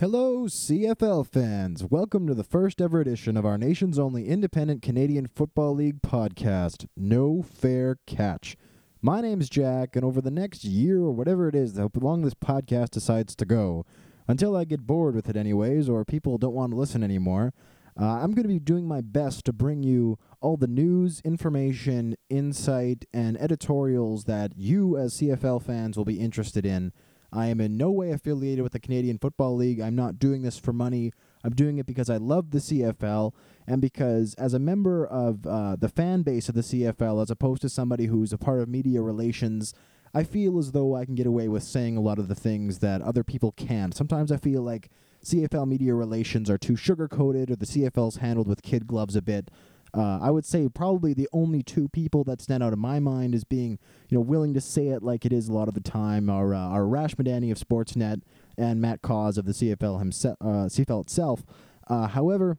Hello, CFL fans. Welcome to the first ever edition of our nation's only independent Canadian Football League podcast, No Fair Catch. My name's Jack, and over the next year or whatever it is, how long this podcast decides to go, until I get bored with it anyways, or people don't want to listen anymore, uh, I'm going to be doing my best to bring you all the news, information, insight, and editorials that you as CFL fans will be interested in I am in no way affiliated with the Canadian Football League. I'm not doing this for money. I'm doing it because I love the CFL and because, as a member of uh, the fan base of the CFL, as opposed to somebody who's a part of media relations, I feel as though I can get away with saying a lot of the things that other people can't. Sometimes I feel like CFL media relations are too sugar coated or the CFL's handled with kid gloves a bit. Uh, I would say probably the only two people that stand out in my mind as being, you know, willing to say it like it is a lot of the time are, uh, are Arash Madani of Sportsnet and Matt Cauz of the CFL himself, uh, CFL itself. Uh, however,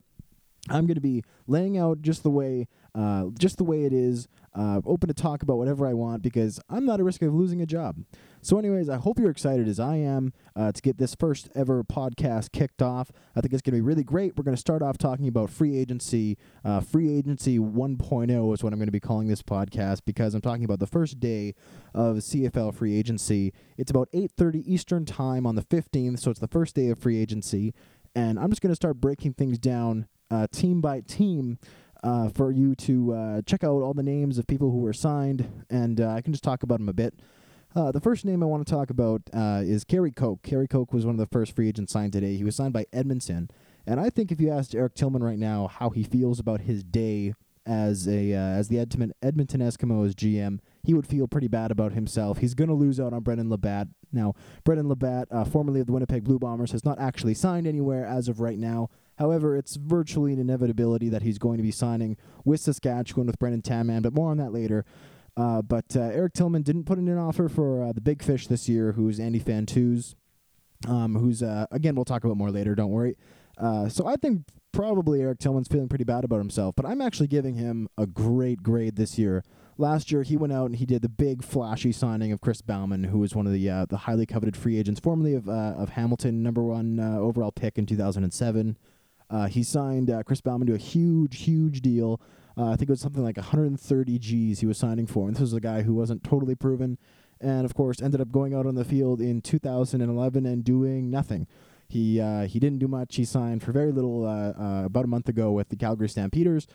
I'm going to be laying out just the way, uh, just the way it is, uh, open to talk about whatever I want because I'm not at risk of losing a job. So, anyways, I hope you're excited as I am uh, to get this first ever podcast kicked off. I think it's going to be really great. We're going to start off talking about free agency. Uh, free agency 1.0 is what I'm going to be calling this podcast because I'm talking about the first day of CFL free agency. It's about 8:30 Eastern time on the 15th, so it's the first day of free agency, and I'm just going to start breaking things down uh, team by team uh, for you to uh, check out all the names of people who were signed, and uh, I can just talk about them a bit. Uh, the first name I want to talk about uh, is Cary Koch. Cary Koch was one of the first free agents signed today. He was signed by Edmonton, and I think if you asked Eric Tillman right now how he feels about his day as a uh, as the Edmonton Edmonton Eskimos GM, he would feel pretty bad about himself. He's going to lose out on Brendon LaBatte. Now, Brendon LaBatte, uh, formerly of the Winnipeg Blue Bombers, has not actually signed anywhere as of right now. However, it's virtually an inevitability that he's going to be signing with Saskatchewan with Brendan Taman, but more on that later. Uh, but uh, Eric Tillman didn't put in an offer for uh, the big fish this year, who's Andy Fantuz, um, who's, uh, again, we'll talk about more later, don't worry. Uh, so I think probably Eric Tillman's feeling pretty bad about himself, but I'm actually giving him a great grade this year. Last year, he went out and he did the big flashy signing of Chris Bauman, who was one of the uh, the highly coveted free agents, formerly of of Hamilton, number one overall pick in 2007. Uh, he signed uh, Chris Bauman to a huge, huge deal. Uh, I think it was something like 130 G's he was signing for. And this was a guy who wasn't totally proven, and of course ended up going out on the field in 2011 and doing nothing. He uh, he didn't do much. He signed for very little uh, uh, about a month ago with the Calgary Stampeders.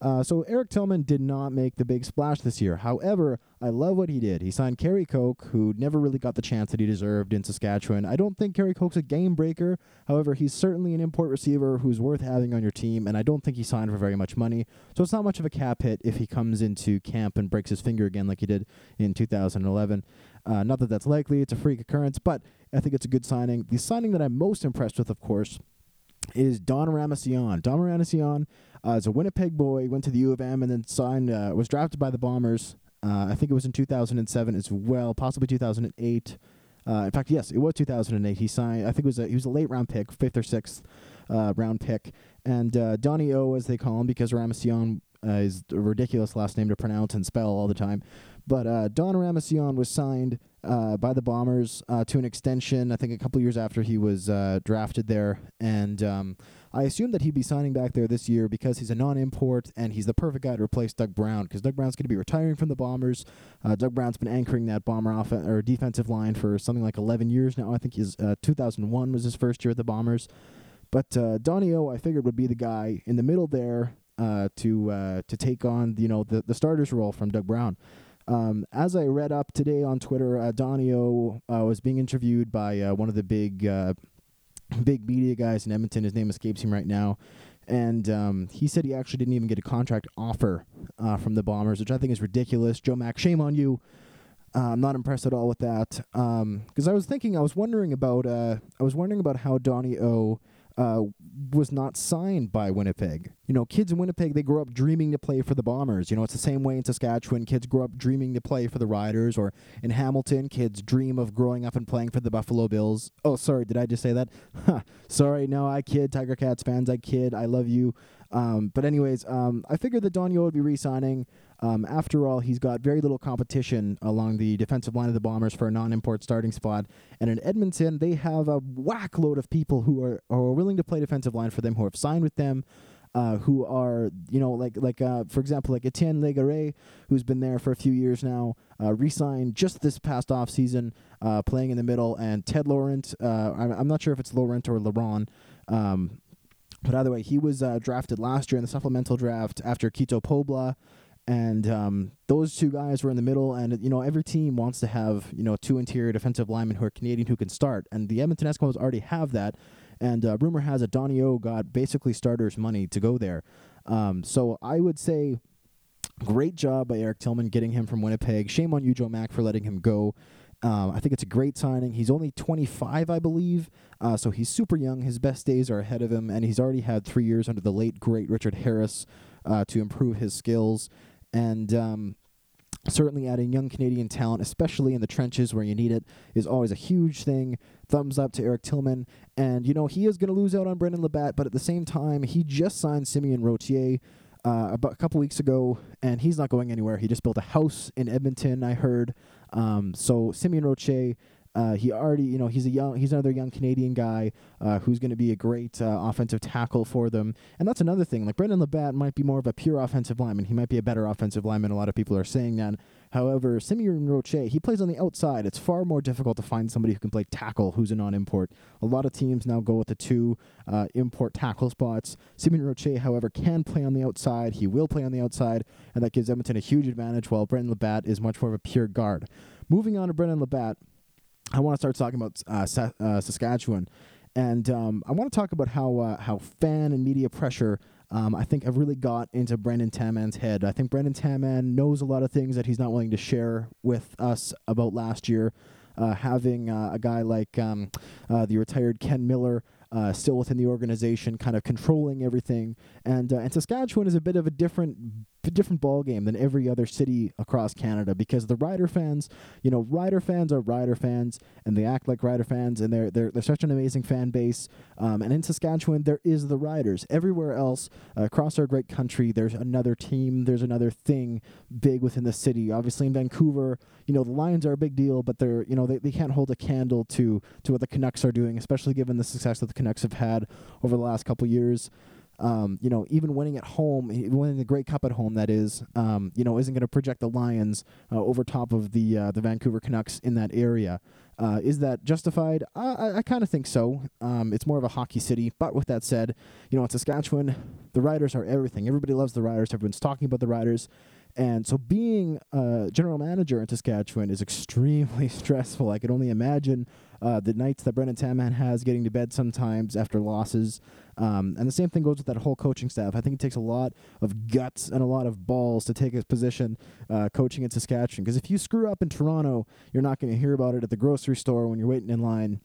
Uh, so Eric Tillman did not make the big splash this year. However, I love what he did. He signed Cary Koch, who never really got the chance that he deserved in Saskatchewan. I don't think Cary Koch's a game breaker. However, he's certainly an import receiver who's worth having on your team, and I don't think he signed for very much money. So it's not much of a cap hit if he comes into camp and breaks his finger again like he did in 2011. Uh, not that that's likely, it's a freak occurrence, but I think it's a good signing. The signing that I'm most impressed with, of course, is Don Oramasionwu. Don Oramasionwu uh, is a Winnipeg boy, went to the U of M, and then signed, uh, was drafted by the Bombers. Uh, I think it was in 2007 as well, possibly 2008. Uh, in fact, yes, it was 2008. He signed. I think it was a he was a late round pick, fifth or sixth uh, round pick, and uh, Donnie O, as they call him, because Oramasionwu is a ridiculous last name to pronounce and spell all the time. But uh, Don Oramasionwu was signed uh, by the Bombers uh, to an extension, I think a couple years after he was uh, drafted there. And um, I assumed that he'd be signing back there this year because he's a non import and he's the perfect guy to replace Doug Brown because Doug Brown's going to be retiring from the Bombers. Uh, Doug Brown's been anchoring that Bomber off- or defensive line for something like 11 years now. I think his uh, 2001 was his first year at the Bombers. But uh, Donnie O, I figured, would be the guy in the middle there uh, to uh, to take on you know the the starters role from Doug Brown. Um, as I read up today on Twitter, uh, Donnie O uh, was being interviewed by uh, one of the big uh, big media guys in Edmonton. His name escapes him right now. And um, he said he actually didn't even get a contract offer uh, from the Bombers, which I think is ridiculous. Joe Mack, shame on you. Uh, I'm not impressed at all with that. Because um, I was thinking, I was wondering about, I was wondering about how Donnie O uh, was not signed by Winnipeg. You know, kids in Winnipeg, they grow up dreaming to play for the Bombers. You know, it's the same way in Saskatchewan. Kids grow up dreaming to play for the Riders, or in Hamilton, kids dream of growing up and playing for the Buffalo Bills. Oh, sorry, did I just say that? sorry, no, I kid. Tiger Cats fans, I kid. I love you. Um, but anyways, um, I figured that Donnie O would be re-signing. Um, after all, he's got very little competition along the defensive line of the Bombers for a non-import starting spot. And in Edmonton, they have a whack load of people who are, are willing to play defensive line for them, who have signed with them, uh, who are you know like like uh, for example like Etienne Legare, who's been there for a few years now, uh, re-signed just this past off season, uh, playing in the middle, and Ted Laurent. Uh, I'm, I'm not sure if it's Laurent or LeBron. Um, but either way, he was uh, drafted last year in the supplemental draft after Quito Pobla, and um, those two guys were in the middle. And you know, every team wants to have you know two interior defensive linemen who are Canadian who can start, and the Edmonton Eskimos already have that. And uh, rumor has it Donnie O got basically starters money to go there. Um, so I would say great job by Eric Tillman getting him from Winnipeg. Shame on you, Joe Mack, for letting him go. Um, I think it's a great signing. He's only 25, I believe, uh, so he's super young. His best days are ahead of him, and he's already had three years under the late, great Richard Harris uh, to improve his skills. And um, certainly adding young Canadian talent, especially in the trenches where you need it, is always a huge thing. Thumbs up to Eric Tillman. And, you know, he is going to lose out on Brendon LaBatte, but at the same time, he just signed Simeon Rottier. Uh, about a couple weeks ago, and he's not going anywhere. He just built a house in Edmonton, I heard. Um, so Simeon Roche uh, he already, you know, he's a young, he's another young Canadian guy uh, who's going to be a great uh, offensive tackle for them. And that's another thing. Like Brendon LaBatte might be more of a pure offensive lineman. He might be a better offensive lineman. A lot of people are saying that. However, Simeon Roche, he plays on the outside. It's far more difficult to find somebody who can play tackle who's a non-import. A lot of teams now go with the two uh, import tackle spots. Simeon Roche, however, can play on the outside. He will play on the outside, and that gives Edmonton a huge advantage. While Brendon LaBatte is much more of a pure guard. Moving on to Brendon LaBatte. I want to start talking about uh, Sa- uh, Saskatchewan, and um, I want to talk about how uh, how fan and media pressure. Um, I think have really got into Brandon Taman's head. I think Brandon Taman knows a lot of things that he's not willing to share with us about last year. Uh, having uh, a guy like um, uh, the retired Ken Miller uh, still within the organization, kind of controlling everything. And uh, and Saskatchewan is a bit of a different different ball game than every other city across Canada because the Rider fans, you know, Rider fans are Rider fans and they act like Rider fans and they're they're, they're such an amazing fan base. Um, and in Saskatchewan, there is the Riders. Everywhere else uh, across our great country, there's another team, there's another thing big within the city. Obviously, in Vancouver, you know, the Lions are a big deal, but they're you know they, they can't hold a candle to to what the Canucks are doing, especially given the success that the Canucks have had over the last couple years. Um, you know, even winning at home, winning the Grey Cup at home, that is, um, you know, isn't going to project the Lions uh, over top of the uh, the Vancouver Canucks in that area. Uh, is that justified? I, I, kind of think so. Um, it's more of a hockey city. But with that said, you know, in Saskatchewan, the Riders are everything. Everybody loves the Riders. Everyone's talking about the Riders. And so being a general manager in Saskatchewan is extremely stressful. I can only imagine uh, the nights that Brendan Taman has getting to bed sometimes after losses. Um, and the same thing goes with that whole coaching staff. I think it takes a lot of guts and a lot of balls to take a position uh, coaching in Saskatchewan. Because if you screw up in Toronto, you're not going to hear about it at the grocery store when you're waiting in line.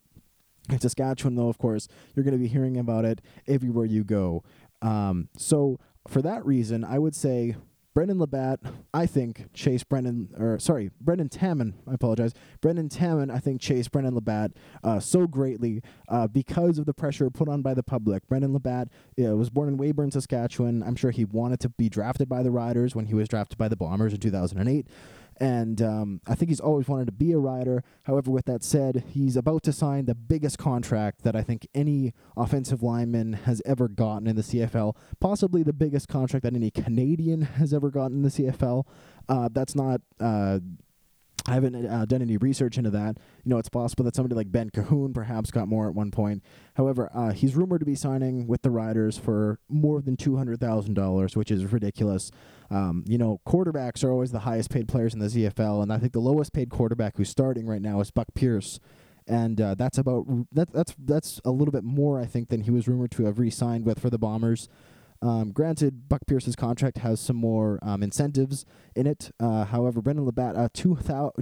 In Saskatchewan, though, of course, you're going to be hearing about it everywhere you go. Um, so, for that reason, I would say Brendon LaBatte, I think, chased Brendan, or sorry, Brendan Taman, I apologize. Brendan Taman, I think, chased Brendon LaBatte uh, so greatly uh, because of the pressure put on by the public. Brendon LaBatte uh, was born in Weyburn, Saskatchewan. I'm sure he wanted to be drafted by the Riders when he was drafted by the Bombers in 2008 and um, I think he's always wanted to be a rider. However, with that said, he's about to sign the biggest contract that I think any offensive lineman has ever gotten in the CFL, possibly the biggest contract that any Canadian has ever gotten in the CFL. Uh, that's not. Uh, I haven't uh, done any research into that. You know, it's possible that somebody like Ben Cahoon perhaps got more at one point. However, uh, he's rumored to be signing with the Riders for more than two hundred thousand dollars, which is ridiculous. Um, you know, quarterbacks are always the highest paid players in the CFL, and I think the lowest paid quarterback who's starting right now is Buck Pierce, and uh, that's about that, that's that's a little bit more I think than he was rumored to have re-signed with for the Bombers. Um, granted, Buck Pierce's contract has some more um, incentives in it. Uh, however, Brendon LaBatte, a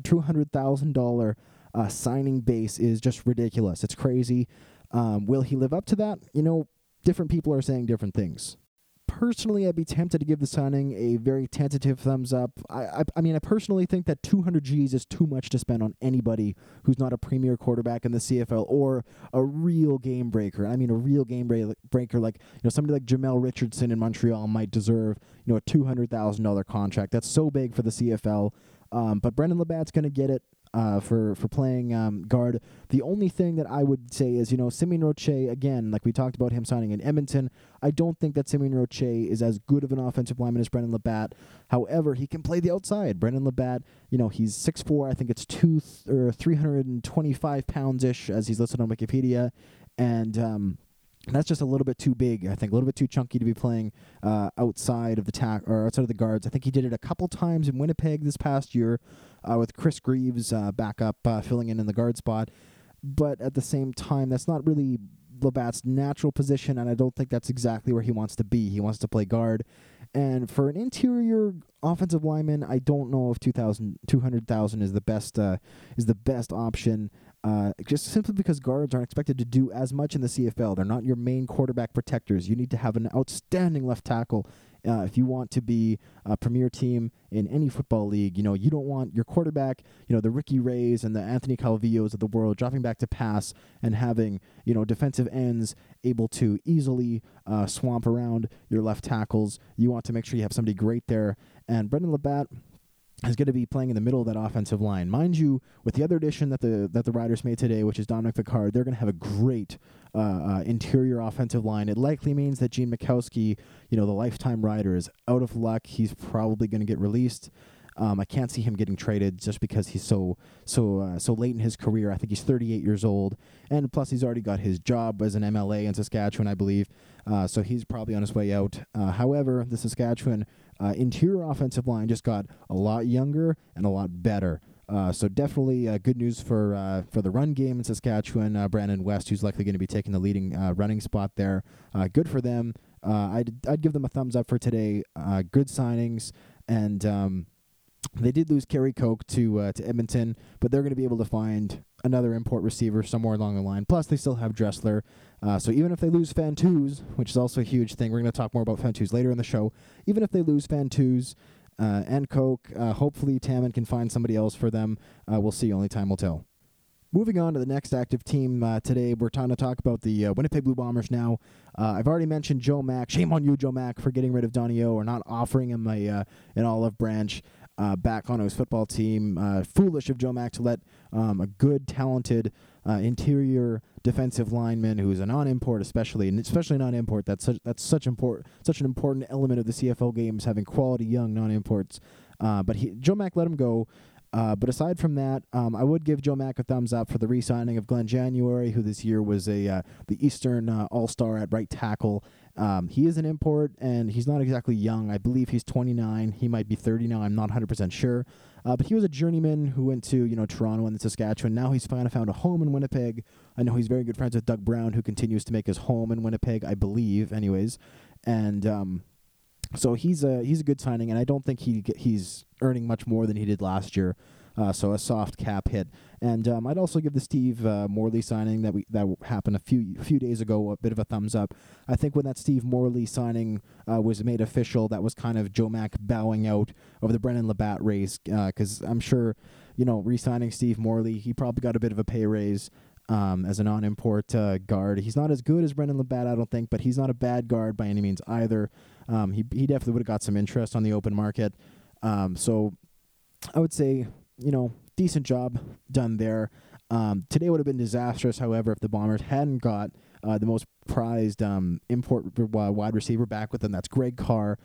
two hundred thousand dollar uh, signing base is just ridiculous. It's crazy. Um, will he live up to that? You know, different people are saying different things. Personally, I'd be tempted to give the signing a very tentative thumbs up. I, I, I mean, I personally think that 200 G's is too much to spend on anybody who's not a premier quarterback in the CFL or a real game breaker. I mean, a real game breaker like you know somebody like Jamel Richardson in Montreal might deserve you know a two hundred thousand dollar contract. That's so big for the CFL. Um, but Brendon LaBatte's going to get it uh, for for playing um, guard. The only thing that I would say is, you know, Simeon Roche again, like we talked about him signing in Edmonton. I don't think that Simeon Roche is as good of an offensive lineman as Brendon LaBatte. However, he can play the outside. Brendon LaBatte, you know, he's six four. I think it's two th- or three hundred and twenty five pounds ish, as he's listed on Wikipedia, and um, that's just a little bit too big. I think a little bit too chunky to be playing uh, outside of the tack or outside of the guards. I think he did it a couple times in Winnipeg this past year uh, with Chris Greaves uh, back up uh, filling in in the guard spot. But at the same time, that's not really LaBatte's natural position, and I don't think that's exactly where he wants to be. He wants to play guard. And for an interior offensive lineman, I don't know if 2,000, 200,000 is the best uh, is the best option. Uh, just simply because guards aren't expected to do as much in the CFL. They're not your main quarterback protectors. You need to have an outstanding left tackle uh, if you want to be a premier team in any football league. You know, you don't want your quarterback, you know, the Ricky Rays and the Anthony Calvillos of the world dropping back to pass and having, you know, defensive ends able to easily uh, swamp around your left tackles. You want to make sure you have somebody great there. And Brendon LaBatte is going to be playing in the middle of that offensive line. Mind you, with the other addition that the that the Riders made today, which is Dominic Picard, they're going to have a great uh, uh, interior offensive line. It likely means that Gene Makowski, you know, the lifetime rider, is out of luck. He's probably going to get released. Um, I can't see him getting traded just because he's so so uh, so late in his career. I think he's 38 years old, and plus he's already got his job as an MLA in Saskatchewan, I believe. Uh, so he's probably on his way out. Uh, however, the Saskatchewan uh, interior offensive line just got a lot younger and a lot better. Uh, so definitely uh, good news for uh, for the run game in Saskatchewan. Uh, Brandon West, who's likely going to be taking the leading uh, running spot there. Uh, good for them. I'd I'd give them a thumbs up for today. good signings, and um, they did lose Cary Koch to to Edmonton, but they're going to be able to find another import receiver somewhere along the line. Plus, they still have Dressler. So even if they lose Fantuz, which is also a huge thing, we're going to talk more about Fantuz later in the show. Even if they lose Fantuz, uh, and Koch. Uh, hopefully, Taman can find somebody else for them. Uh, we'll see. Only time will tell. Moving on to the next active team uh, today, we're trying to talk about the uh, Winnipeg Blue Bombers now. Uh, I've already mentioned Joe Mack. Shame on you, Joe Mack, for getting rid of Donnie O or not offering him a uh, an olive branch uh, back on his football team. Uh, foolish of Joe Mack to let um, a good, talented interior defensive lineman who's a non-import, especially and especially non-import. That's such that's such import such an important element of the CFL games, having quality young non-imports. but he, Joe Mack let him go. Uh, but aside from that, um, I would give Joe Mack a thumbs up for the re-signing of Glenn January, who this year was a uh, the Eastern uh, All-Star at right tackle. Um, he is an import, and he's not exactly young. I believe he's 29. He might be 30 now. I'm not 100% sure. Uh, but he was a journeyman who went to you know Toronto and Saskatchewan. Now he's finally found a home in Winnipeg. I know he's very good friends with Doug Brown, who continues to make his home in Winnipeg, I believe, anyways. And um, so he's a he's a good signing, and I don't think he he's earning much more than he did last year. Uh, so a soft cap hit, and um, I'd also give the Steve uh, Morley signing that we that happened a few few days ago a bit of a thumbs up. I think when that Steve Morley signing uh, was made official, that was kind of Joe Mack bowing out of the Brendon LaBatte race because uh, I'm sure you know re-signing Steve Morley, he probably got a bit of a pay raise um, as a non-import uh, guard. He's not as good as Brendon LaBatte, I don't think, but he's not a bad guard by any means either. Um, he he definitely would have got some interest on the open market. Um, so I would say, you know, decent job done there. Um, today would have been disastrous, however, if the Bombers hadn't got uh, the most prized um, import wide receiver back with them. That's Greg Carr.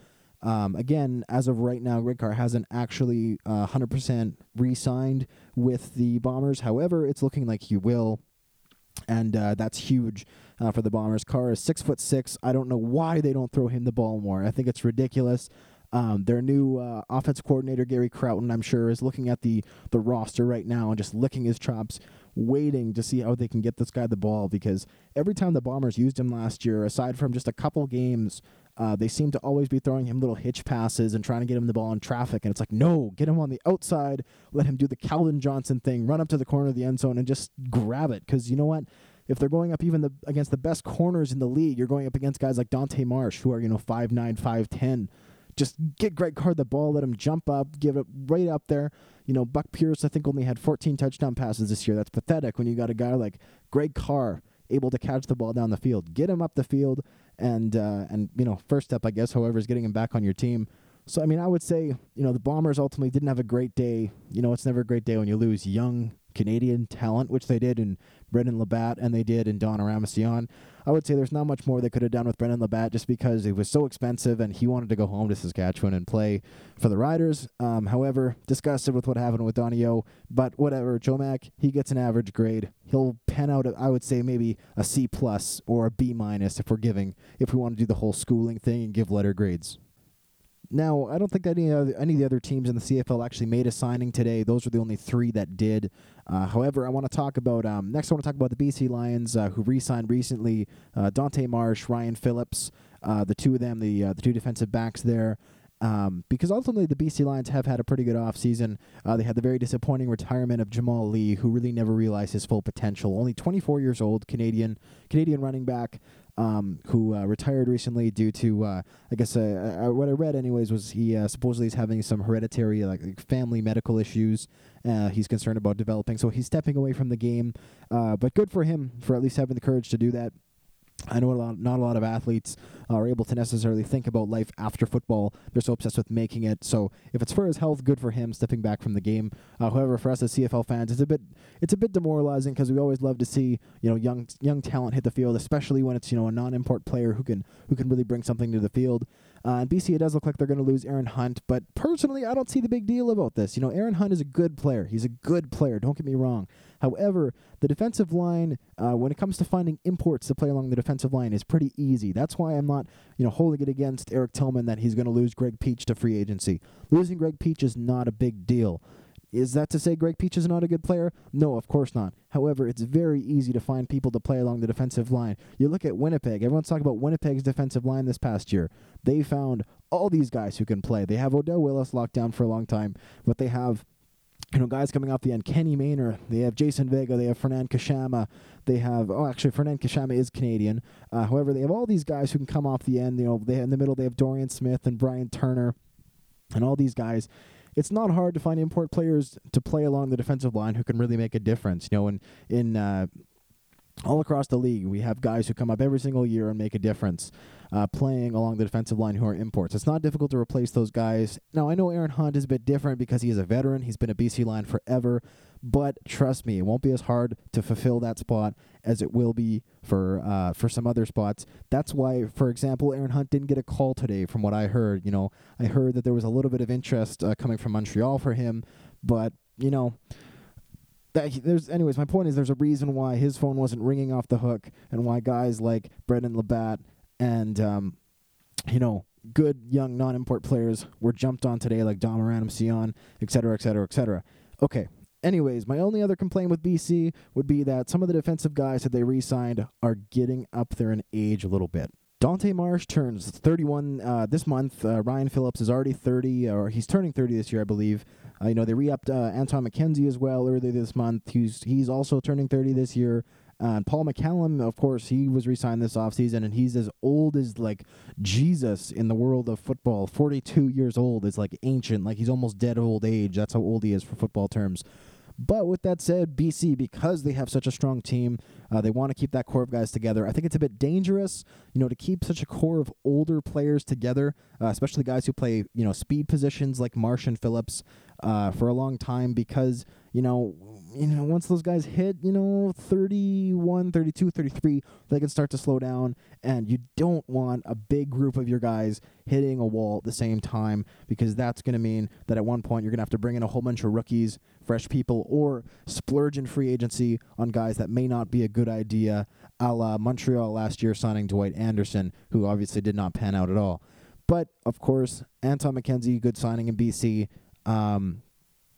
Um, again, as of right now, Greg Carr hasn't actually uh, 100% re signed with the Bombers. However, it's looking like he will and uh, that's huge uh, for the Bombers. Carr is six foot six. I don't know why they don't throw him the ball more. I think it's ridiculous. Um, their new uh, offense coordinator Gary Crowton, I'm sure, is looking at the the roster right now and just licking his chops, waiting to see how they can get this guy the ball. Because every time the Bombers used him last year, aside from just a couple games uh, they seem to always be throwing him little hitch passes and trying to get him the ball in traffic. And it's like, no, get him on the outside. Let him do the Calvin Johnson thing, run up to the corner of the end zone and just grab it. Because you know what? if they're going up even the against the best corners in the league, you're going up against guys like Dante Marsh, who are you know five nine, five ten. Just get Greg Carr the ball, let him jump up, give it right up there. You know, Buck Pierce, I think, only had 14 touchdown passes this year. That's pathetic when you got a guy like Greg Carr able to catch the ball down the field. Get him up the field, and uh, and you know, first step, I guess, however, is getting him back on your team. So I mean, I would say you know the Bombers ultimately didn't have a great day. You know, it's never a great day when you lose young Canadian talent, which they did in Brendon LaBatte and they did in Don Oramasionwu. I would say there's not much more they could have done with Brendon LaBatte just because it was so expensive and he wanted to go home to Saskatchewan and play for the Riders. Um, however, disgusted with what happened with Donnie O, but whatever. Joe Mack, he gets an average grade. He'll pen out, I would say, maybe a C plus or a B minus if we're giving, if we want to do the whole schooling thing and give letter grades. Now, I don't think that any other, any of the other teams in the CFL actually made a signing today. Those are the only three that did. Uh, however, I want to talk about um, next. I want to talk about the BC Lions uh, who re-signed recently. Uh, Dante Marsh, Ryan Phillips, uh, the two of them, the uh, the two defensive backs there. Um, because ultimately the BC Lions have had a pretty good offseason. Uh, they had the very disappointing retirement of Jamall Lee, who really never realized his full potential. Only 24 years old, Canadian Canadian running back um, who uh, retired recently due to, uh, I guess, uh, uh what I read anyways was he uh, supposedly is having some hereditary like family medical issues. Uh, he's concerned about developing, so he's stepping away from the game. but good for him for at least having the courage to do that. I know a lot, not a lot of athletes are able to necessarily think about life after football. They're so obsessed with making it. So if it's for his health, good for him stepping back from the game. Uh, however, for us as CFL fans, it's a bit it's a bit demoralizing because we always love to see you know young young talent hit the field, especially when it's you know a non-import player who can who can really bring something to the field. Uh, and BC, it does look like they're going to lose Aaron Hunt, but personally, I don't see the big deal about this. You know, Aaron Hunt is a good player. He's a good player. Don't get me wrong. However, the defensive line, uh, when it comes to finding imports to play along the defensive line, is pretty easy. That's why I'm not, you know, holding it against Eric Tillman that he's going to lose Greg Peach to free agency. Losing Greg Peach is not a big deal. Is that to say Greg Peach is not a good player? No, of course not. However, it's very easy to find people to play along the defensive line. You look at Winnipeg. Everyone's talking about Winnipeg's defensive line this past year. They found all these guys who can play. They have Odell Willis locked down for a long time, but they have you know, guys coming off the end, Kenny Maynor, they have Jason Vega, they have Fernand Kashama, they have, oh, actually, Fernand Kashama is Canadian. Uh, however, they have all these guys who can come off the end. You know, they in the middle, they have Dorian Smith and Brian Turner and all these guys it's not hard to find import players to play along the defensive line who can really make a difference. You know, in in uh, all across the league, we have guys who come up every single year and make a difference uh, playing along the defensive line who are imports. It's not difficult to replace those guys. Now, I know Aaron Hunt is a bit different because he is a veteran. He's been a BC line forever. But trust me, it won't be as hard to fulfill that spot as it will be for uh, for some other spots. That's why, for example, Aaron Hunt didn't get a call today, from what I heard. You know, I heard that there was a little bit of interest uh, coming from Montreal for him, but you know, that he, there's anyways my point is there's a reason why his phone wasn't ringing off the hook and why guys like Brendon LaBatte and um, you know good young non-import players were jumped on today like Dom Sion et cetera, et cetera, et cetera. Okay. Anyways, my only other complaint with BC would be that some of the defensive guys that they re-signed are getting up there in age a little bit. Dante Marsh turns 31 uh, this month. Uh, Ryan Phillips is already 30, or he's turning 30 this year, I believe. Uh, you know, they re-upped uh, Anton McKenzie as well earlier this month. He's he's also turning 30 this year. And Paul McCallum, of course, he was re-signed this offseason, and he's as old as like Jesus in the world of football. 42 years old is like ancient, like he's almost dead of old age. That's how old he is for football terms. But with that said, BC, because they have such a strong team, uh, they want to keep that core of guys together. I think it's a bit dangerous, you know, to keep such a core of older players together, uh, especially guys who play, you know, speed positions like Marsh and Phillips uh, for a long time because you know, you know, once those guys hit, you know, 31, 32, 33, they can start to slow down. And you don't want a big group of your guys hitting a wall at the same time because that's going to mean that at one point you're going to have to bring in a whole bunch of rookies, fresh people, or splurge in free agency on guys that may not be a good idea, a la Montreal last year signing Dwight Anderson, who obviously did not pan out at all. But, of course, Anton McKenzie, good signing in BC. Um,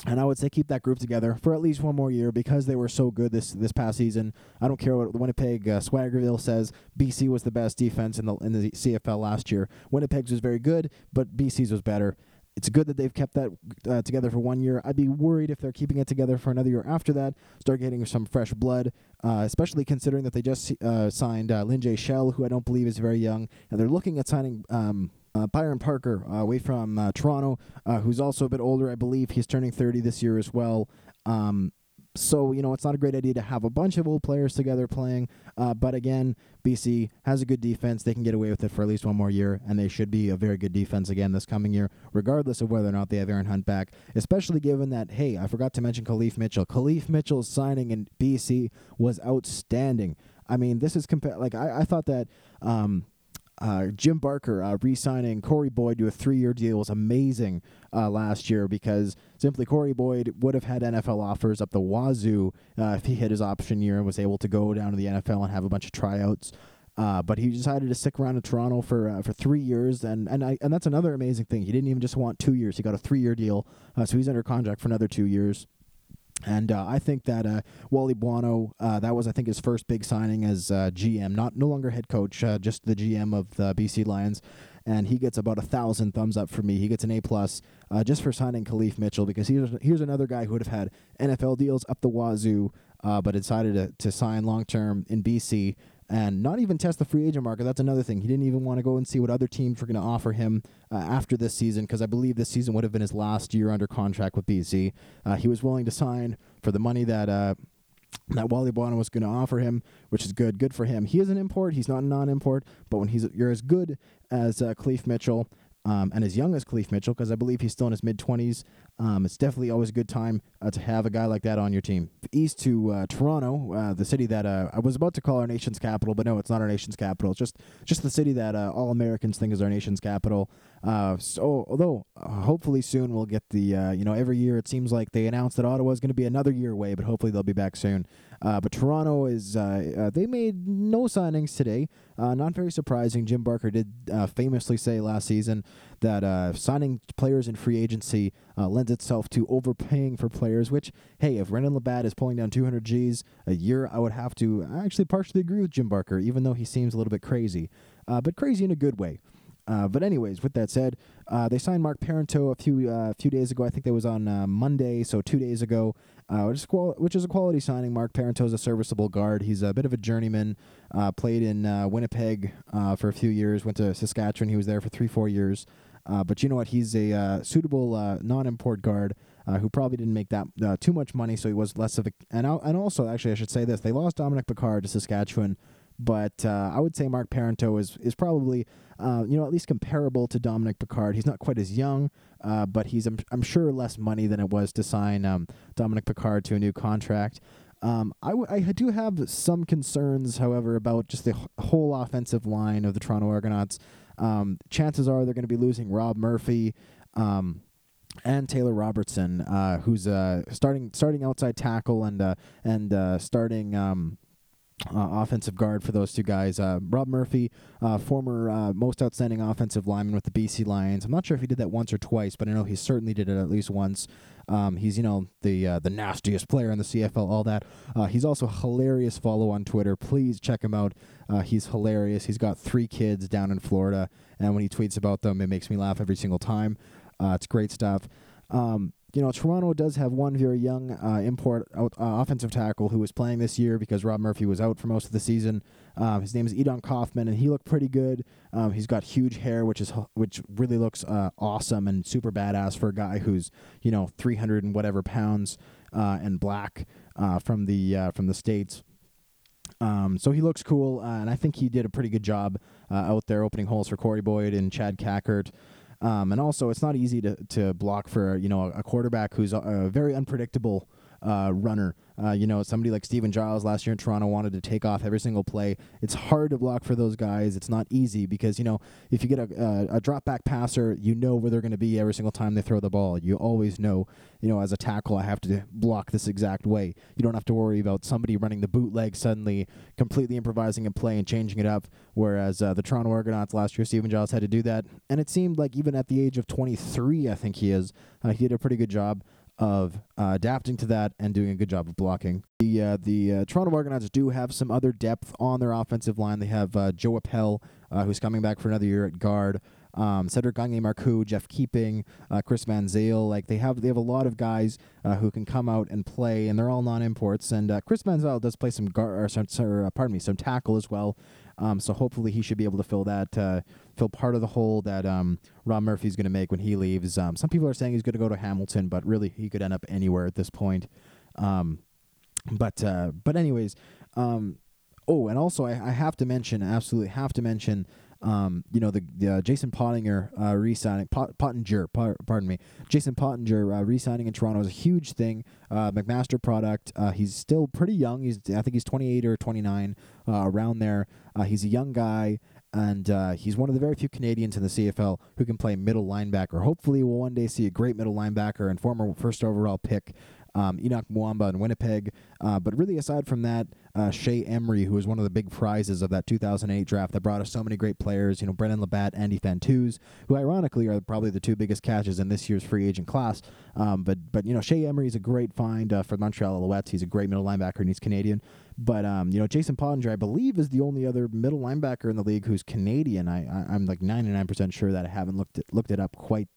and I would say keep that group together for at least one more year because they were so good this this past season. I don't care what Winnipeg uh, Swaggerville says. BC was the best defense in the in the CFL last year. Winnipeg's was very good, but BC's was better. it's good that they've kept that uh, together for one year. I'd be worried if they're keeping it together for another year after that. Start getting some fresh blood, uh, especially considering that they just uh, signed uh, Lin J. Shell, who I don't believe is very young, and they're looking at signing. Um, uh, Byron Parker, uh, away from uh, Toronto, uh, who's also a bit older, I believe. He's turning 30 this year as well. Um, so, you know, it's not a great idea to have a bunch of old players together playing. Uh, but again, BC has a good defense. They can get away with it for at least one more year, and they should be a very good defense again this coming year, regardless of whether or not they have Aaron Hunt back. Especially given that, hey, I forgot to mention Khalif Mitchell. Khalif Mitchell's signing in BC was outstanding. I mean, this is compa- like I, I thought that um, uh, Jim Barker uh, re-signing Corey Boyd to a three-year deal was amazing uh, last year because simply Corey Boyd would have had NFL offers up the wazoo uh, if he hit his option year and was able to go down to the NFL and have a bunch of tryouts. Uh, but he decided to stick around in Toronto for uh, for three years, and and I, and that's another amazing thing. He didn't even just want two years; he got a three year deal, so he's under contract for another two years. And uh, I think that uh, Wally Buono, uh, that was I think his first big signing as uh, GM, not no longer head coach, uh, just the GM of the BC Lions, and he gets about a thousand thumbs up for me. He gets an A plus uh, just for signing Khalif Mitchell because here's here's another guy who would have had NFL deals up the wazoo, but decided to, to sign long term in BC and not even test the free agent market. That's another thing. He didn't even want to go and see what other teams were going to offer him uh, after this season because I believe this season would have been his last year under contract with BC. Uh, he was willing to sign for the money that. Uh, that Wally Buono was going to offer him, which is good. Good for him. He is an import. He's not a non-import. But when he's you're as good as uh, Khalif Mitchell um, and as young as Khalif Mitchell, because I believe he's still in his mid 20s, um, it's definitely always a good time uh, to have a guy like that on your team. East to uh, Toronto, uh, the city that uh, I was about to call our nation's capital, but no, it's not our nation's capital. It's just just the city that uh, all Americans think is our nation's capital. Uh, so, although hopefully soon we'll get the you know every year it seems like they announce that Ottawa is going to be another year away, but hopefully they'll be back soon. Uh, but Toronto is uh, uh, they made no signings today. not very surprising. Jim Barker did famously say last season that signing players in free agency lends itself to overpaying for players, which, hey, if Brendon LaBatte is pulling down 200 Gs a year, I would have to actually partially agree with Jim Barker, even though he seems a little bit crazy, uh, but crazy in a good way. Uh, but anyways, with that said, uh, they signed Mark Parenteau a few uh, few days ago. I think that was on uh, Monday, so two days ago, uh, which is, which, is a quality signing. Mark Parenteau is a serviceable guard. He's a bit of a journeyman. Uh, played in Winnipeg for a few years. Went to Saskatchewan. He was there for three four years. But you know what? He's a suitable non-import guard who probably didn't make that too much money, so he was less of a. And and also, actually, I should say this: they lost Dominic Picard to Saskatchewan, but uh, I would say Mark Parenteau is is probably you know at least comparable to Dominic Picard. He's not quite as young, but he's I'm, I'm, sure less money than it was to sign um, Dominic Picard to a new contract. Um, I, w- I do have some concerns, however, about just the whole offensive line of the Toronto Argonauts. Um, chances are they're going to be losing Rob Murphy. Um, and Taylor Robertson, uh, who's uh, starting starting outside tackle and uh, and uh, starting um, uh, offensive guard for those two guys. Uh, Rob Murphy, uh, former uh, most outstanding offensive lineman with the BC Lions. I'm not sure if he did that once or twice, but I know he certainly did it at least once. Um, he's you know the uh, the nastiest player in the CFL, all that. Uh, he's also hilarious. Follow on Twitter, please check him out. he's hilarious. He's got three kids down in Florida, and when he tweets about them, it makes me laugh every single time. it's great stuff. Um, you know, Toronto does have one very young uh, import uh, offensive tackle who was playing this year because Rob Murphy was out for most of the season. Um, his name is Edon Kaufman, and he looked pretty good. Um, he's got huge hair, which is which really looks uh, awesome and super badass for a guy who's you know 300 and whatever pounds uh, and black uh, from the uh, from the states. Um, so he looks cool, and I think he did a pretty good job out there opening holes for Corey Boyd and Chad Kackert. Um, and also, it's not easy to, to block for you know a, quarterback who's a, a very unpredictable uh, runner. Uh, you know, somebody like Steven Jyles last year in Toronto wanted to take off every single play. It's hard to block for those guys. It's not easy because, you know, if you get a, a, a drop back passer, you know where they're going to be every single time they throw the ball. You always know, you know, as a tackle, I have to block this exact way. You don't have to worry about somebody running the bootleg suddenly, completely improvising a play and changing it up. Whereas uh, the Toronto Argonauts last year, Steven Jyles had to do that. And it seemed like even at the age of 23, I think he is, uh, he did a pretty good job of uh, adapting to that and doing a good job of blocking. The uh, the uh, Toronto Argonauts do have some other depth on their offensive line. They have uh, Joe Eppele, uh, who's coming back for another year at guard. um, Cedric Gagne Marcoux, Jeff Keeping, uh, Chris Van Zyl. Like they have they have a lot of guys who can come out and play, and they're all non-imports. And Chris Van Zyl does play some gar- or, some, or, pardon me, some tackle as well. Um, so hopefully he should be able to fill that uh, fill part of the hole that um, Ron Murphy's going to make when he leaves. Um, some people are saying he's going to go to Hamilton, but really he could end up anywhere at this point. Um, but uh, but anyways, um, oh, and also I, I have to mention, absolutely have to mention um, you know, the, the uh, Jason Pottinger uh, re-signing, Pot, Pottinger, par, pardon me, Jason Pottinger uh, re-signing in Toronto is a huge thing. Uh, McMaster product. Uh, he's still pretty young. He's I think he's 28 or 29, uh, around there. Uh, he's a young guy. And uh, he's one of the very few Canadians in the CFL who can play middle linebacker. Hopefully, we'll one day see a great middle linebacker and former first overall pick um, Henoc Muamba in Winnipeg. Uh, but really, aside from that, uh, Shea Emry, who was one of the big prizes of that 2008 draft that brought us so many great players, you know, Brendon LaBatte, Andy Fantuz, who ironically are probably the two biggest catches in this year's free agent class. Um, but, but you know, Shea Emry is a great find uh, for Montreal Alouettes. He's a great middle linebacker and he's Canadian. But, um, you know, Jason Pottinger, I believe, is the only other middle linebacker in the league who's Canadian. I, I, am like 99% sure that I haven't looked it, looked it up quite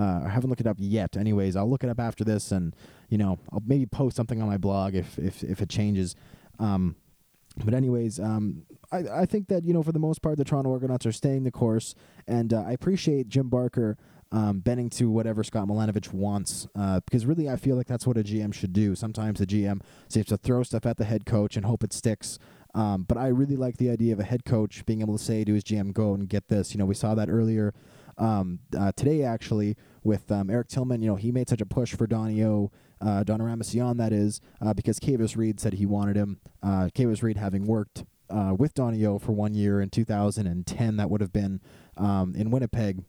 uh, I haven't looked it up yet. Anyways, I'll look it up after this, and you know, I'll maybe post something on my blog if if if it changes. Um, but anyways, um, I I think that you know for the most part the Toronto Argonauts are staying the course, and uh, I appreciate Jim Barker um, bending to whatever Scott Milanovich wants. Uh, because really, I feel like that's what a GM should do. Sometimes the GM seems to throw stuff at the head coach and hope it sticks. Um, but I really like the idea of a head coach being able to say to his GM, "Go and get this." You know, we saw that earlier um, uh, today actually with um, Eric Tillman. You know, he made such a push for Donnie O, uh, Don that is, uh, because Kavis Reed said he wanted him. Uh, Kavis Reed having worked uh, with Donnie O for one year in 2010, that would have been um, in Winnipeg.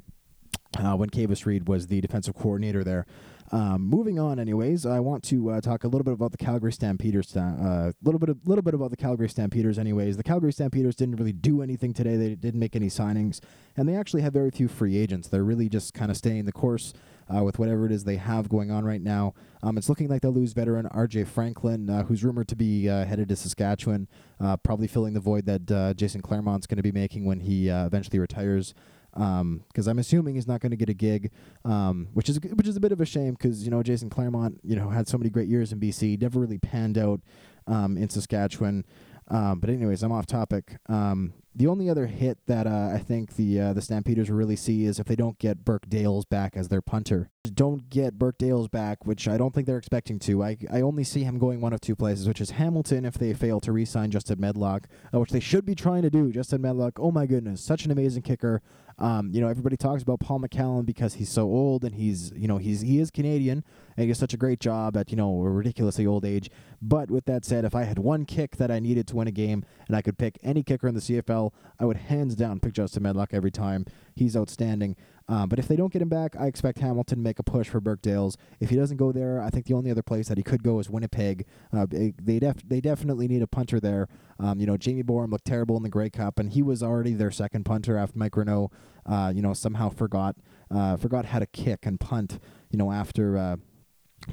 Uh, when Kavis Reed was the defensive coordinator there. Um, moving on, anyways, I want to uh, talk a little bit about the Calgary Stampeders. A uh, little bit, a little bit about the Calgary Stampeders. Anyways, the Calgary Stampeders didn't really do anything today. They didn't make any signings, and they actually have very few free agents. They're really just kind of staying the course uh, with whatever it is they have going on right now. Um, it's looking like they'll lose veteran R.J. Franklin, uh, who's rumored to be uh, headed to Saskatchewan, uh, probably filling the void that Jason Clermont's going to be making when he eventually retires because um, I'm assuming he's not going to get a gig, um, which is which is a bit of a shame because you know Jason Clermont you know had so many great years in BC, never really panned out um, in Saskatchewan. Um, but anyways, I'm off topic. Um, the only other hit that uh, I think the uh, the Stampeders really see is if they don't get Burke Dales back as their punter. Don't get Burke Dales back, which I don't think they're expecting to. I, I only see him going one of two places, which is Hamilton if they fail to re-sign Justin Medlock, uh, which they should be trying to do. Justin Medlock, oh my goodness, such an amazing kicker. Um, you know, everybody talks about Paul McCallum because he's so old and he's, you know, he's he is Canadian and he does such a great job at, you know, a ridiculously old age. But with that said, if I had one kick that I needed to win a game and I could pick any kicker in the CFL, I would hands down pick Justin Medlock every time. He's outstanding. Um, but if they don't get him back, I expect Hamilton to make a push for Burke Dales. If he doesn't go there, I think the only other place that he could go is Winnipeg. Uh, they def- they definitely need a punter there. Um, you know, Jamie Boreham looked terrible in the Grey Cup, and he was already their second punter after Mike Renaud, uh, you know, somehow forgot uh, forgot how to kick and punt. You know, after uh,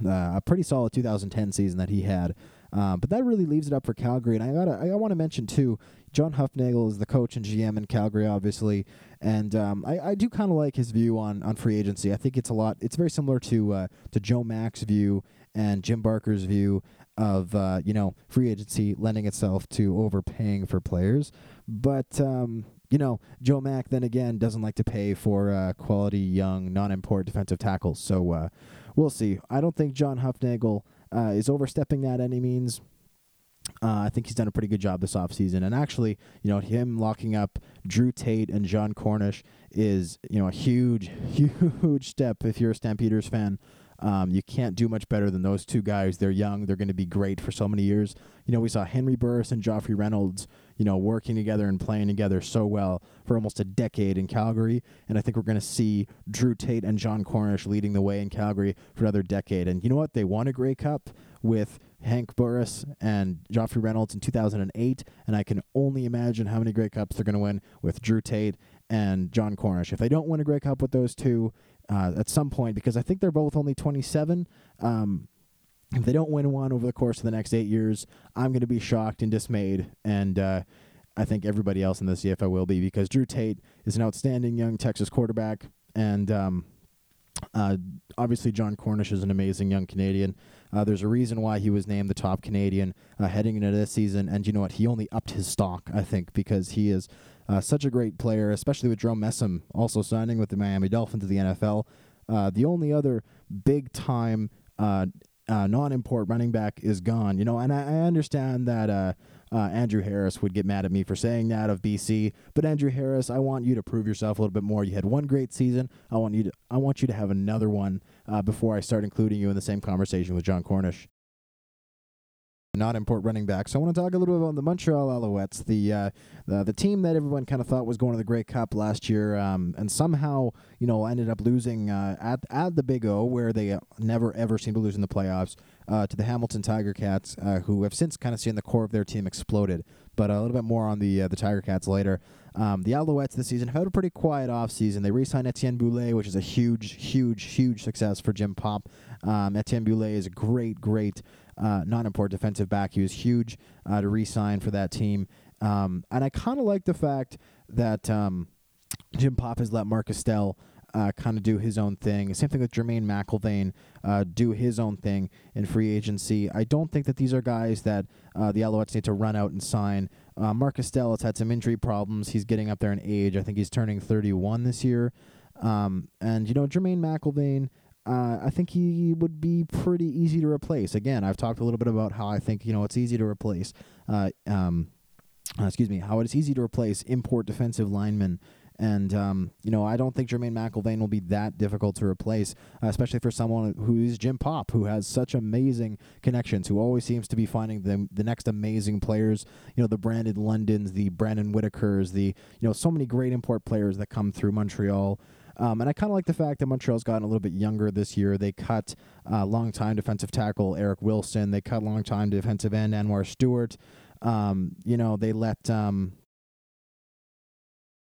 uh, a pretty solid 2010 season that he had. Um, but that really leaves it up for Calgary, and I gotta I want to mention too. John Hufnagel is the coach and GM in Calgary, obviously, and um, I, I do kind of like his view on, on free agency. I think it's a lot. It's very similar to uh, to Joe Mack's view and Jim Barker's view of uh, you know free agency lending itself to overpaying for players. But um, you know Joe Mack then again doesn't like to pay for uh, quality young non-import defensive tackles. So uh, we'll see. I don't think John Hufnagel uh, is overstepping that any means. Uh, I think he's done a pretty good job this offseason. And actually, you know, him locking up Drew Tate and Jon Cornish is, you know, a huge, huge step if you're a Stampeders fan. Um, you can't do much better than those two guys. They're young. They're going to be great for so many years. You know, we saw Henry Burris and Joffrey Reynolds, you know, working together and playing together so well for almost a decade in Calgary. And I think we're going to see Drew Tate and Jon Cornish leading the way in Calgary for another decade. And you know what? They won a Grey Cup with Hank Burris and Joffrey Reynolds in 2008, and I can only imagine how many Grey Cups they're going to win with Drew Tate and Jon Cornish. If they don't win a Grey Cup with those two uh, at some point, because I think they're both only 27, um, if they don't win one over the course of the next eight years, I'm going to be shocked and dismayed. And uh, I think everybody else in the CFL will be because Drew Tate is an outstanding young Texas quarterback, and um, uh, obviously Jon Cornish is an amazing young Canadian. Uh, there's a reason why he was named the top Canadian uh, heading into this season, and you know what? He only upped his stock, I think, because he is uh, such a great player, especially with Jerome Messam also signing with the Miami Dolphins to the NFL. Uh, the only other big time uh, uh, non-import running back is gone. You know, and I, I understand that Andrew Harris would get mad at me for saying that of BC, but Andrew Harris, I want you to prove yourself a little bit more. You had one great season. I want you to I want you to have another one uh, before I start including you in the same conversation with Jon Cornish not import running back. So I want to talk a little bit about the Montreal Alouettes, the uh, the, the team that everyone kind of thought was going to the Grey Cup last year, um, and somehow you know ended up losing uh, at at the Big O, where they never ever seem to lose in the playoffs, uh, to the Hamilton Tiger Cats, uh, who have since kind of seen the core of their team exploded. But a little bit more on the uh, the Tiger Cats later. Um, the Alouettes this season have had a pretty quiet offseason. They re-signed Etienne Boulay, which is a huge, huge, huge success for Jim Popp. Um, Etienne Boulay is a great, great uh, non-import defensive back. He was huge uh, to re-sign for that team, um, and I kind of like the fact that um, Jim Popp has let Mark Estelle uh, kind of do his own thing. Same thing with Jermaine McElveen, uh, do his own thing in free agency. I don't think that these are guys that uh, the Alouettes need to run out and sign. Uh, Mark Estelle has had some injury problems. He's getting up there in age. I think he's turning 31 this year. Um, and, you know, Jermaine McElveen, uh, I think he would be pretty easy to replace. Again, I've talked a little bit about how I think you know it's easy to replace. Uh, um, uh, excuse me, how it's easy to replace import defensive linemen. And um, you know, I don't think Jermaine McElveen will be that difficult to replace, uh, especially for someone who is Jim Popp, who has such amazing connections, who always seems to be finding the the next amazing players. You know, the Brandon Londons, the Brandon Whitakers, the you know, so many great import players that come through Montreal. Um, and I kind of like the fact that Montreal's gotten a little bit younger this year. They cut uh, longtime defensive tackle Eric Wilson. They cut longtime defensive end Anwar Stewart. Um, you know, they let um,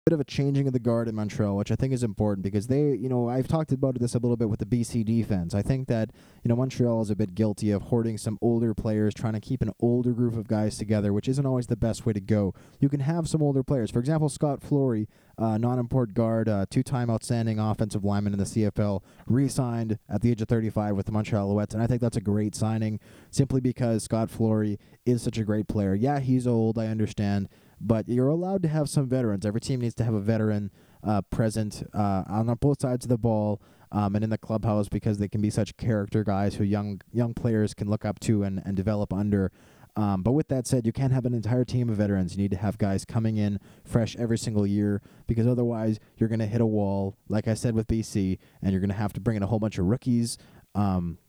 bit of a changing of the guard in Montreal, which I think is important because they, you know, I've talked about this a little bit with the BC defense. I think that, you know, Montreal is a bit guilty of hoarding some older players, trying to keep an older group of guys together, which isn't always the best way to go. You can have some older players. For example, Scott Flory, uh, non-import guard, uh, two-time outstanding offensive lineman in the CFL, re-signed at the age of 35 with the Montreal Alouettes, and I think that's a great signing simply because Scott Flory is such a great player. Yeah, he's old, I understand, but you're allowed to have some veterans. Every team needs to have a veteran uh, present uh, on both sides of the ball um, and in the clubhouse because they can be such character guys who young young players can look up to and, and develop under. Um, but with that said, you can't have an entire team of veterans. You need to have guys coming in fresh every single year because otherwise you're going to hit a wall, like I said with BC, and you're going to have to bring in a whole bunch of rookies. Um,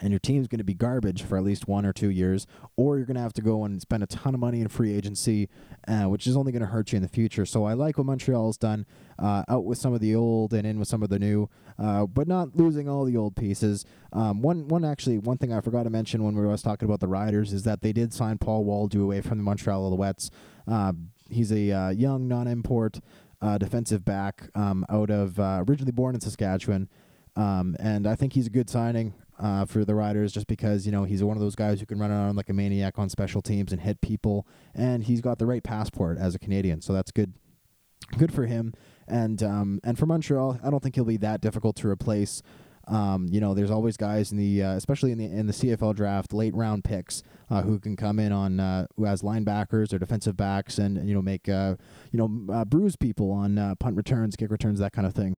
and your team's going to be garbage for at least one or two years, or you're going to have to go and spend a ton of money in free agency, uh, which is only going to hurt you in the future. So I like what Montreal's done, uh, out with some of the old and in with some of the new, uh, but not losing all the old pieces. Um, one, one actually, one thing I forgot to mention when we were talking about the Riders is that they did sign Paul Woldu away from the Montreal Alouettes. Uh, he's a uh, young non-import uh, defensive back um, out of originally born in Saskatchewan. Um, and I think he's a good signing uh, for the Riders just because you know he's one of those guys who can run around like a maniac on special teams and hit people, and he's got the right passport as a Canadian, so that's good. Good for him, and um, and for Montreal, I don't think he'll be that difficult to replace. Um, you know, there's always guys in the, uh, especially in the in the CFL draft, late round picks uh, who can come in on uh, who has linebackers or defensive backs, and you know make uh, you know uh, bruise people on uh, punt returns, kick returns, that kind of thing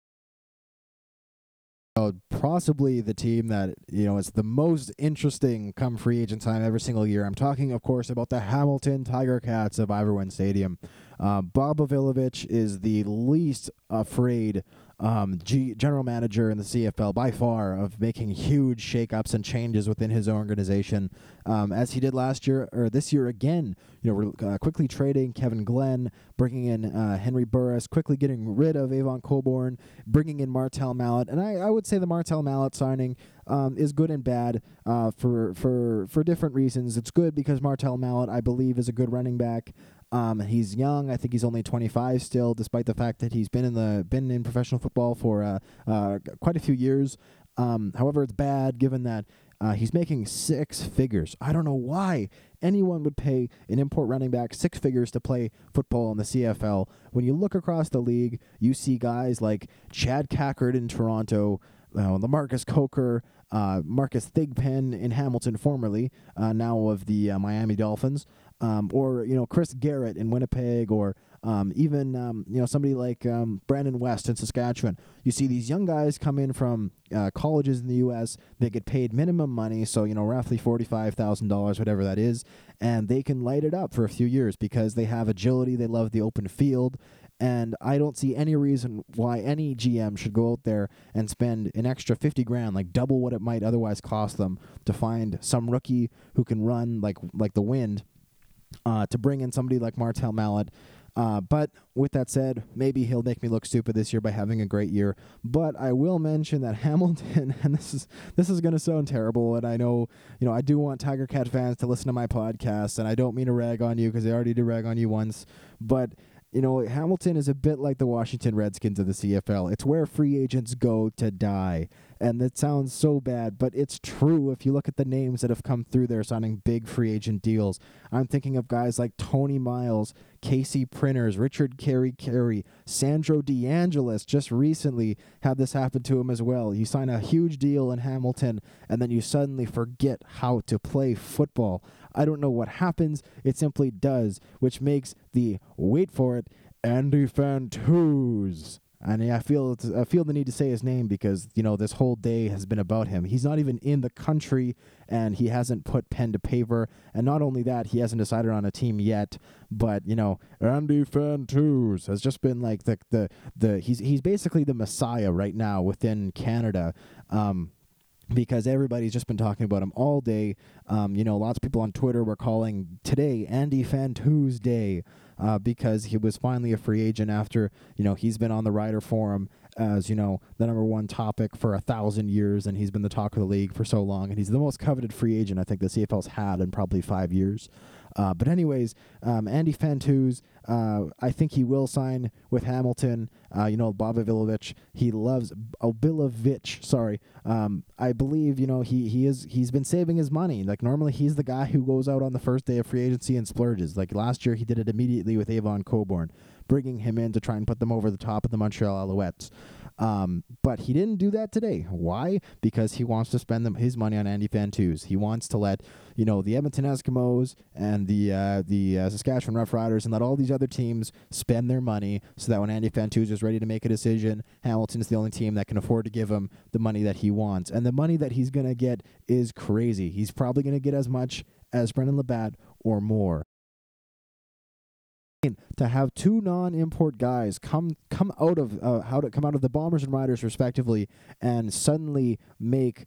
possibly the team that you know is the most interesting come free agent time every single year. I'm talking, of course, about the Hamilton Tiger Cats of Ivor Stadium. Uh, Bob O'Billovich is the least afraid um, G- general manager in the CFL by far of making huge shakeups and changes within his organization, um, as he did last year or this year again. You know, uh, quickly trading Kevin Glenn, bringing in uh, Henry Burris, quickly getting rid of Avon Cobourne, bringing in Martell Mallett, and I, I would say the Martell Mallett signing um, is good and bad uh, for for for different reasons. It's good because Martell Mallett, I believe, is a good running back. Um, he's young. I think he's only 25 still, despite the fact that he's been in the been in professional football for uh, uh, quite a few years. Um, however, it's bad given that uh, he's making six figures. I don't know why anyone would pay an import running back six figures to play football in the CFL. When you look across the league, you see guys like Chad Kackert in Toronto, uh, Lamarcus Coker, uh, Marcus Thigpen in Hamilton, formerly uh, now of the uh, Miami Dolphins, um, or you know Chris Garrett in Winnipeg, or um, even um, you know somebody like um, Brandon West in Saskatchewan. You see these young guys come in from uh, colleges in the U.S. They get paid minimum money, so you know roughly forty-five thousand dollars, whatever that is, and they can light it up for a few years because they have agility. They love the open field. And I don't see any reason why any GM should go out there and spend an extra 50 grand, like double what it might otherwise cost them, to find some rookie who can run like like the wind, uh, to bring in somebody like Martell Mallett uh, but with that said, maybe he'll make me look stupid this year by having a great year. But I will mention that Hamilton, and this is this is going to sound terrible, and I know you know I do want Tiger Cat fans to listen to my podcast, and I don't mean to rag on you because I already did rag on you once, but you know, Hamilton is a bit like the Washington Redskins of the CFL. It's where free agents go to die. And that sounds so bad, but it's true if you look at the names that have come through there signing big free agent deals. I'm thinking of guys like Tony Miles, Casey Printers, Richard Karikari, Sandro DeAngelis just recently had this happen to him as well. You sign a huge deal in Hamilton and then you suddenly forget how to play football. I don't know what happens, it simply does, which makes the wait for it Andy Fantuz and I feel I feel the need to say his name because you know this whole day has been about him. He's not even in the country, and he hasn't put pen to paper. And not only that, he hasn't decided on a team yet. But you know, Andy Fantuz has just been like the the the he's he's basically the messiah right now within Canada. Um, because everybody's just been talking about him all day. Um, you know, lots of people on Twitter were calling today Andy Fantuz Day uh, because he was finally a free agent after you know he's been on the Rider Forum as you know the number one topic for a thousand years, and he's been the talk of the league for so long, and he's the most coveted free agent I think the CFL's had in probably five years. Uh, but anyways, um, Andy Fantuz, uh, I think he will sign with Hamilton. Uh, you know, Bob O'Billovich, he loves O'Billovich. Sorry, um, I believe you know he he is he's been saving his money. Like normally, he's the guy who goes out on the first day of free agency and splurges. Like last year, he did it immediately with Avon Cobourne, bringing him in to try and put them over the top of the Montreal Alouettes. Um, but he didn't do that today. Why? Because he wants to spend them, his money on Andy Fantuz. He wants to let you know the Edmonton Eskimos and the uh, the uh, Saskatchewan Roughriders and let all these other teams spend their money so that when Andy Fantuz is ready to make a decision, Hamilton's the only team that can afford to give him the money that he wants. And the money that he's gonna get is crazy. He's probably gonna get as much as Brendon LaBatte or more to have two non-import guys come come out of uh, how to come out of the Bombers and Riders respectively, and suddenly make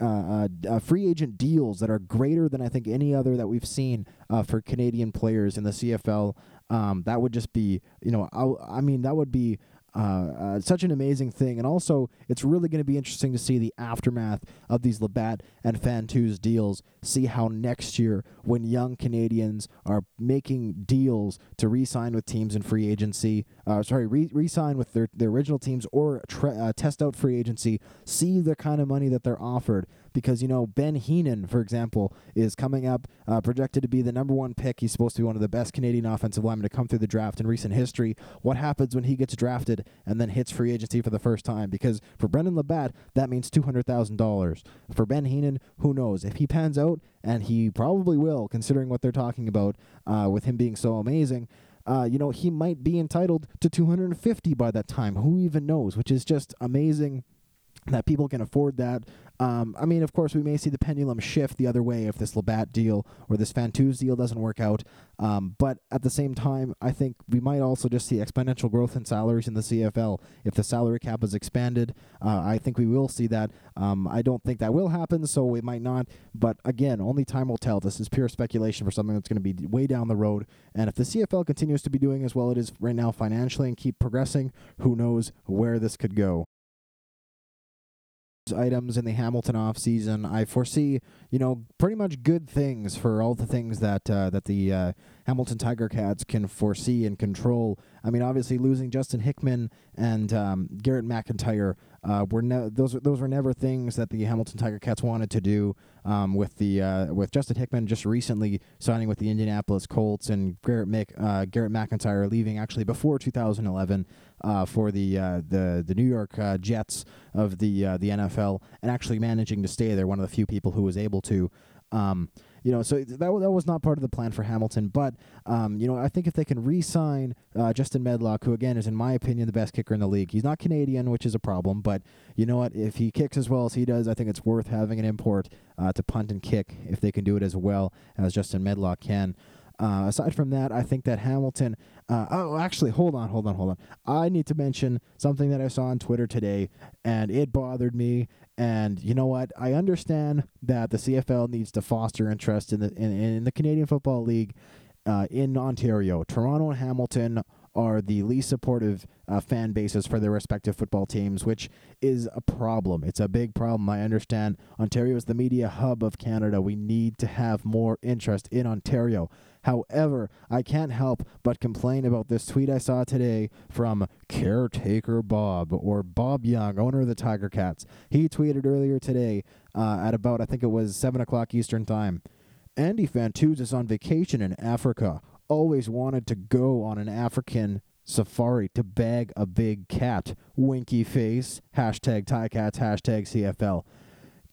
uh, uh, uh, free agent deals that are greater than I think any other that we've seen uh, for Canadian players in the CFL. Um, that would just be, you know, I, I mean, that would be uh, uh, such an amazing thing. And also, it's really going to be interesting to see the aftermath of these LaBatte and Fantuz deals. See how next year, when young Canadians are making deals to re sign with teams in free agency, uh, sorry, re sign with their, their original teams or uh, test out free agency, see the kind of money that they're offered because you know Ben Heenan, for example, is coming up, uh, projected to be the number one pick. He's supposed to be one of the best Canadian offensive linemen to come through the draft in recent history. What happens when he gets drafted and then hits free agency for the first time? Because for Brendon LaBatte, that means two hundred thousand dollars. For Ben Heenan, who knows if he pans out, and he probably will, considering what they're talking about uh, with him being so amazing. Uh, you know, he might be entitled to 250 by that time. Who even knows? Which is just amazing that people can afford that. Um, I mean, of course, we may see the pendulum shift the other way if this LaBatte deal or this Fantuz deal doesn't work out. Um, but at the same time, I think we might also just see exponential growth in salaries in the CFL. If the salary cap is expanded, uh, I think we will see that. Um, I don't think that will happen, so it might not. But again, only time will tell. This is pure speculation for something that's going to be way down the road. And if the CFL continues to be doing as well it is right now financially and keep progressing, who knows where this could go items in the Hamilton off season. I foresee, you know, pretty much good things for all the things that uh, that the uh, Hamilton Tiger Cats can foresee and control. I mean, obviously losing Justin Hickman and um, Garrett McIntyre uh, were ne- those those were never things that the Hamilton Tiger Cats wanted to do. Um, with the uh, with Justin Hickman just recently signing with the Indianapolis Colts and Garrett Mick, uh, Garrett McIntyre leaving actually before 2011 uh, for the uh, the the New York uh, Jets of the the NFL and actually managing to stay there. One of the few people who was able to. Um, you know, so that that was not part of the plan for Hamilton. But um, you know, I think if they can re-sign uh, Justin Medlock, who again is in my opinion the best kicker in the league, he's not Canadian, which is a problem. But you know what? If he kicks as well as he does, I think it's worth having an import uh, to punt and kick if they can do it as well as Justin Medlock can. Uh, aside from that, I think that Hamilton. Uh, oh, actually, hold on, hold on, hold on. I need to mention something that I saw on Twitter today, and it bothered me. And you know what? I understand that the CFL needs to foster interest in the in, in the Canadian Football League uh, in Ontario. Toronto and Hamilton are the least supportive uh, fan bases for their respective football teams, which is a problem. It's a big problem. I understand Ontario is the media hub of Canada. We need to have more interest in Ontario. However, I can't help but complain about this tweet I saw today from Caretaker Bob or Bob Young, owner of the Tiger Cats. He tweeted earlier today uh, at about, I think it was 7 o'clock Eastern Time. Andy Fantuz is on vacation in Africa. Always wanted to go on an African safari to bag a big cat. Winky face. Hashtag Ticats. Hashtag CFL.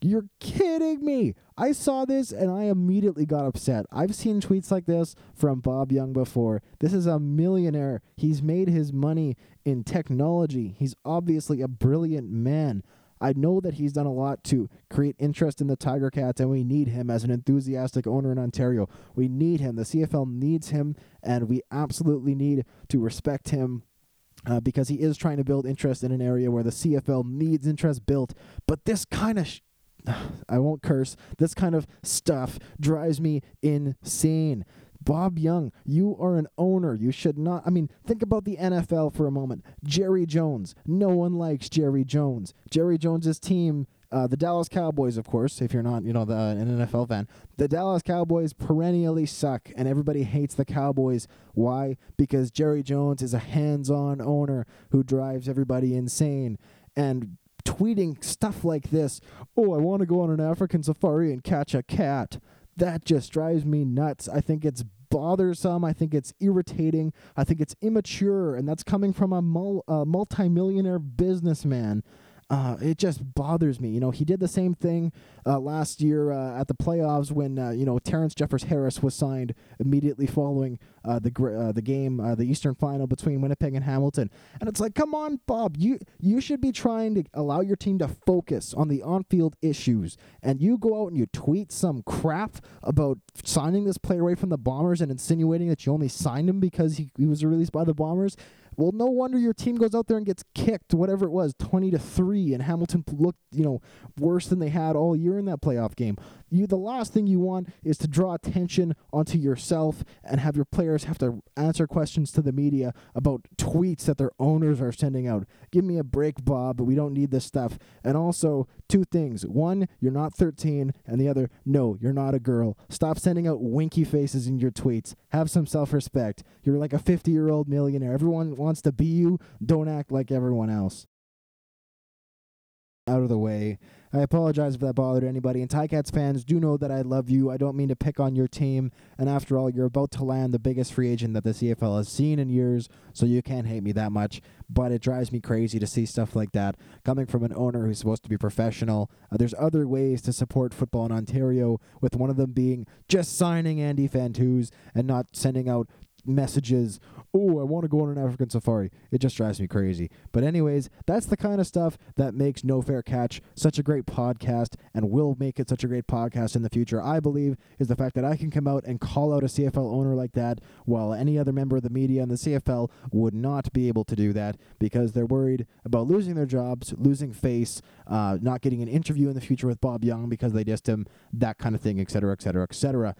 You're kidding me. I saw this and I immediately got upset. I've seen tweets like this from Bob Young before. This is a millionaire. He's made his money in technology. He's obviously a brilliant man. I know that he's done a lot to create interest in the Tiger Cats, and we need him as an enthusiastic owner in Ontario. We need him. The CFL needs him, and we absolutely need to respect him uh, because he is trying to build interest in an area where the CFL needs interest built. But this kind of sh- I won't curse. This kind of stuff drives me insane. Bob Young, you are an owner. You should not. I mean, think about the NFL for a moment. Jerry Jones. No one likes Jerry Jones. Jerry Jones's team, uh, the Dallas Cowboys, of course, if you're not, you know, the, an NFL fan, the Dallas Cowboys perennially suck, and everybody hates the Cowboys. Why? Because Jerry Jones is a hands on owner who drives everybody insane. And tweeting stuff like this oh, I want to go on an African safari and catch a cat. That just drives me nuts. I think it's bothersome. I think it's irritating. I think it's immature. And that's coming from a mul- multimillionaire businessman uh, it just bothers me. You know, he did the same thing uh, last year uh, at the playoffs when uh, you know Terrence Jeffers Harris was signed immediately following uh, the uh, the game, the Eastern Final between Winnipeg and Hamilton. And it's like, come on, Bob, you you should be trying to allow your team to focus on the on-field issues. And you go out and you tweet some crap about signing this player away from the Bombers and insinuating that you only signed him because he, he was released by the Bombers. Well, no wonder your team goes out there and gets kicked, whatever it was, 20 to 3, and Hamilton looked, you know, worse than they had all year in that playoff game. You the last thing you want is to draw attention onto yourself and have your players have to answer questions to the media about tweets that their owners are sending out. Give me a break, Bob, but we don't need this stuff. And also, two things. One, you're not 13, and the other, no, you're not a girl. Stop sending out winky faces in your tweets. Have some self-respect. You're like a 50-year-old millionaire. Everyone wants to be you. Don't act like everyone else out of the way. I apologize if that bothered anybody. And Ticats fans do know that I love you. I don't mean to pick on your team. And after all, you're about to land the biggest free agent that the CFL has seen in years, so you can't hate me that much. But it drives me crazy to see stuff like that coming from an owner who's supposed to be professional. Uh, there's other ways to support football in Ontario, with one of them being just signing Andy Fantuz and not sending out messages oh, I want to go on an African safari. It just drives me crazy. But, anyways, that's the kind of stuff that makes No Fair Catch such a great podcast and will make it such a great podcast in the future, I believe, is the fact that I can come out and call out a CFL owner like that while any other member of the media and the CFL would not be able to do that because they're worried about losing their jobs, losing face, uh, not getting an interview in the future with Bob Young because they dissed him, that kind of thing, et cetera, et etc., etc., etc.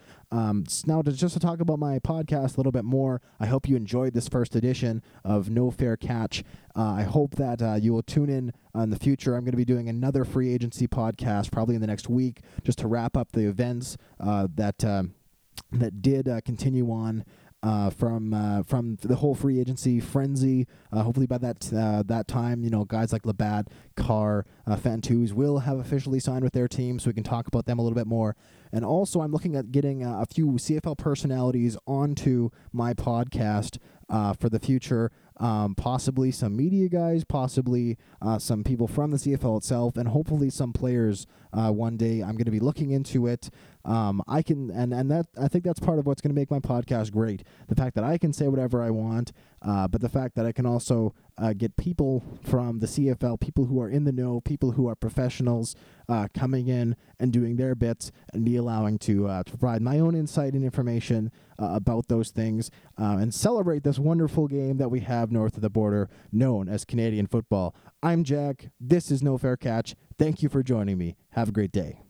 Now, to just to talk about my podcast a little bit more, I hope you enjoyed this first edition of No Fair Catch. Uh, I hope that uh, you will tune in in the future. I'm going to be doing another free agency podcast probably in the next week just to wrap up the events uh, that. Uh, that did uh, continue on uh, from uh, from the whole free agency frenzy. Uh, hopefully by that uh, that time, you know, guys like LaBatte, Carr, uh, Fantuz will have officially signed with their team, so we can talk about them a little bit more. And also, I'm looking at getting a few CFL personalities onto my podcast uh, for the future. Um, possibly some media guys, possibly uh, some people from the CFL itself, and hopefully some players uh, one day. I'm going to be looking into it. Um, I can, and and that I think that's part of what's going to make my podcast great. The fact that I can say whatever I want, uh, but the fact that I can also uh, get people from the CFL, people who are in the know, people who are professionals, uh, coming in and doing their bits, and be allowing to, uh, to provide my own insight and information uh, about those things, uh, and celebrate this wonderful game that we have north of the border, known as Canadian football. I'm Jack. This is No Fair Catch. Thank you for joining me. Have a great day.